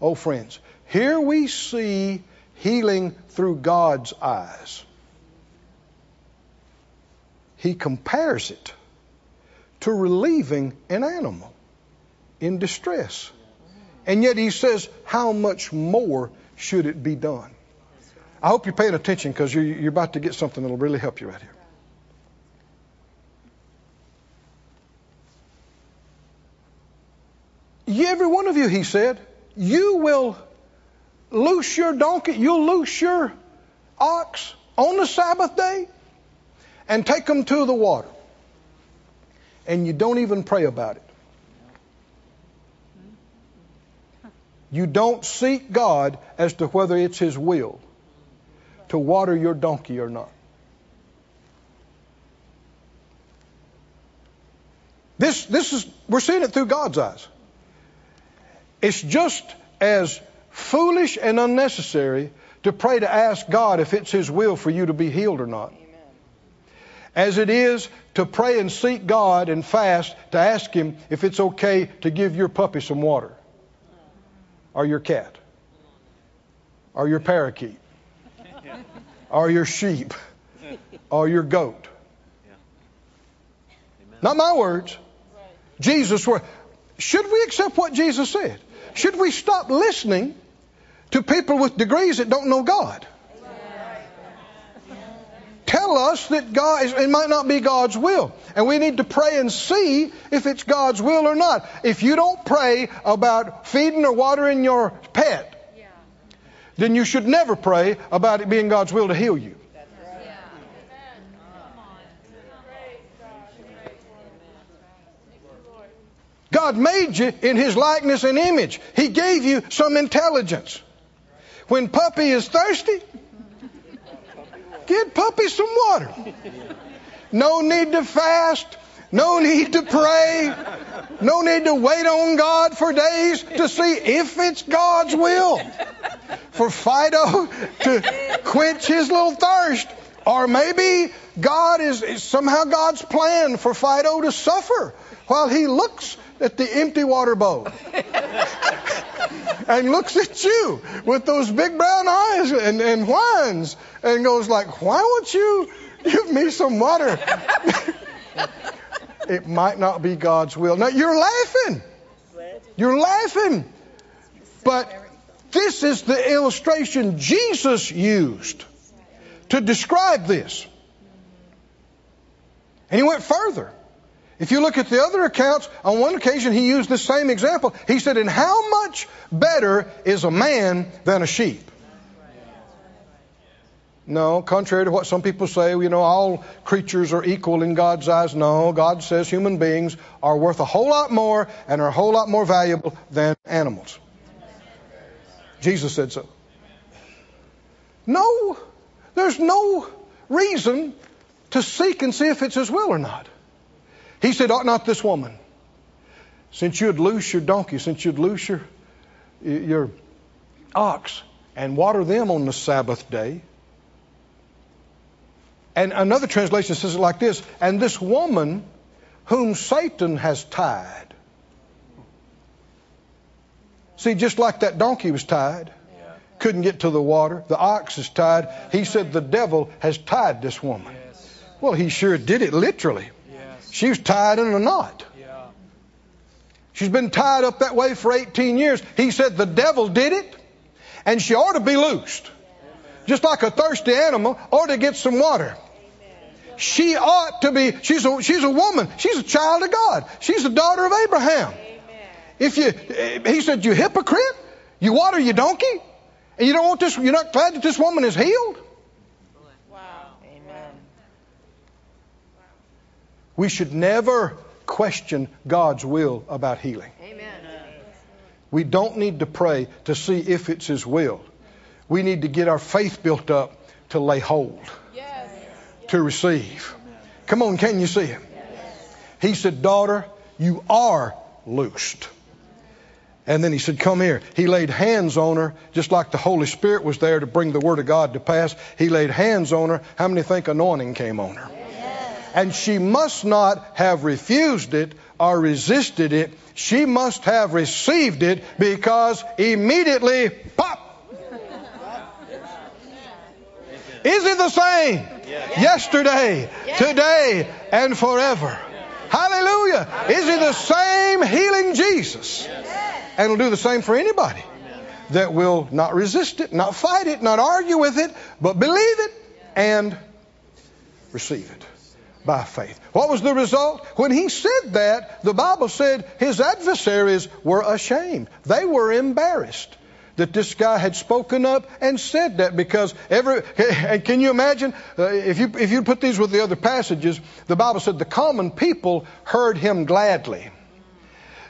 Oh, friends, here we see healing through God's eyes. He compares it to relieving an animal in distress. And yet he says, how much more should it be done? I hope you're paying attention because you're, you're about to get something that'll really help you right here. Every one of you, he said, you will loose your donkey, you'll loose your ox on the Sabbath day and take them to the water. And you don't even pray about it. You don't seek God as to whether it's His will to water your donkey or not. This, this is, we're seeing it through God's eyes. It's just as foolish and unnecessary to pray to ask God if it's His will for you to be healed or not. Amen. As it is to pray and seek God and fast to ask Him if it's okay to give your puppy some water, or your cat, or your parakeet, or your sheep, or your goat. Not my words. Jesus' word. Should we accept what Jesus said? Should we stop listening to people with degrees that don't know God? Tell us that God, it might not be God's will. And we need to pray and see if it's God's will or not. If you don't pray about feeding or watering your pet, then you should never pray about it being God's will to heal you. God made you in His likeness and image. He gave you some intelligence. When puppy is thirsty, get puppy some water. No need to fast. No need to pray. No need to wait on God for days to see if it's God's will for Fido to quench his little thirst. Or maybe God is, is somehow God's plan for Fido to suffer while he looks at the empty water bowl and looks at you with those big brown eyes and, and whines and goes like, why won't you give me some water? it might not be God's will. Now you're laughing. You're laughing. But This is the illustration Jesus used to describe this. And he went further. If you look at the other accounts, on one occasion he used the same example. He said, And how much better is a man than a sheep? No, contrary to what some people say, you know, all creatures are equal in God's eyes. No, God says human beings are worth a whole lot more and are a whole lot more valuable than animals. Jesus said so. No, there's no reason to seek and see if it's His will or not. He said, Ought not this woman, since you'd loose your donkey, since you'd loose your, your ox and water them on the Sabbath day, and another translation says it like this And this woman whom Satan has tied. See, just like that donkey was tied, couldn't get to the water, the ox is tied. He said the devil has tied this woman. Well, he sure did it literally. She was tied in a knot. She's been tied up that way for 18 years. He said the devil did it, and she ought to be loosed. Just like a thirsty animal ought to get some water. She ought to be, she's a, she's a woman. She's a child of God. She's a daughter of Abraham. If you, eh, he said, you hypocrite, you water your donkey, and you don't want this, you're not glad that this woman is healed? Wow. Amen. We should never question God's will about healing. Amen. We don't need to pray to see if it's His will. We need to get our faith built up to lay hold, Yes. to receive. Come on, can you see Him? He said, Daughter, you are loosed. And then he said, Come here. He laid hands on her, just like the Holy Spirit was there to bring the Word of God to pass. He laid hands on her. How many think anointing came on her? And she must not have refused it or resisted it. She must have received it because immediately, pop! Is it the same? Yesterday, today, and forever. Hallelujah. Is it the same healing Jesus? And will do the same for anybody that will not resist it, not fight it, not argue with it, but believe it and receive it by faith. What was the result? When he said that, the Bible said his adversaries were ashamed. They were embarrassed that this guy had spoken up and said that because every and can you imagine uh, if you if you put these with the other passages the bible said the common people heard him gladly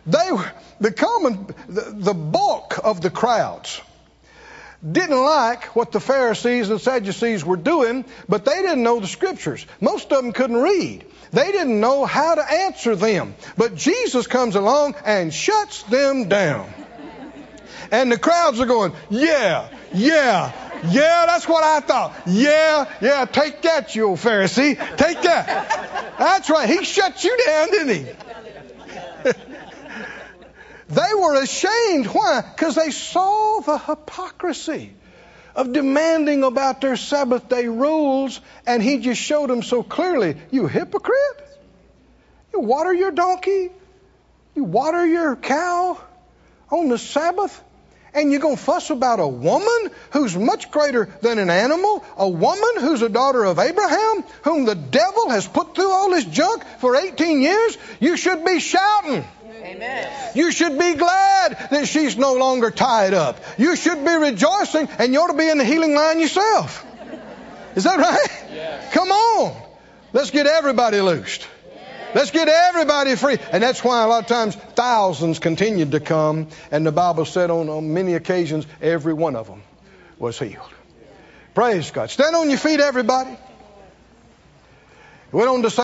they the common the, the bulk of the crowds didn't like what the Pharisees and Sadducees were doing, but they didn't know the scriptures. Most of them couldn't read. They didn't know how to answer them. But Jesus comes along and shuts them down. And the crowds are going, yeah, yeah, yeah, that's what I thought. Yeah, yeah, take that, you old Pharisee. Take that. That's right. He shut you down, didn't he? They were ashamed. Why? Because they saw the hypocrisy of demanding about their Sabbath day rules, and he just showed them so clearly you hypocrite! You water your donkey, you water your cow on the Sabbath, and you're going to fuss about a woman who's much greater than an animal, a woman who's a daughter of Abraham, whom the devil has put through all this junk for 18 years? You should be shouting. Amen. You should be glad that she's no longer tied up. You should be rejoicing, and you ought to be in the healing line yourself. Is that right? Come on. Let's get everybody loosed. Let's get everybody free. And that's why a lot of times thousands continued to come, and the Bible said on, on many occasions, every one of them was healed. Praise God. Stand on your feet, everybody. Went on to say,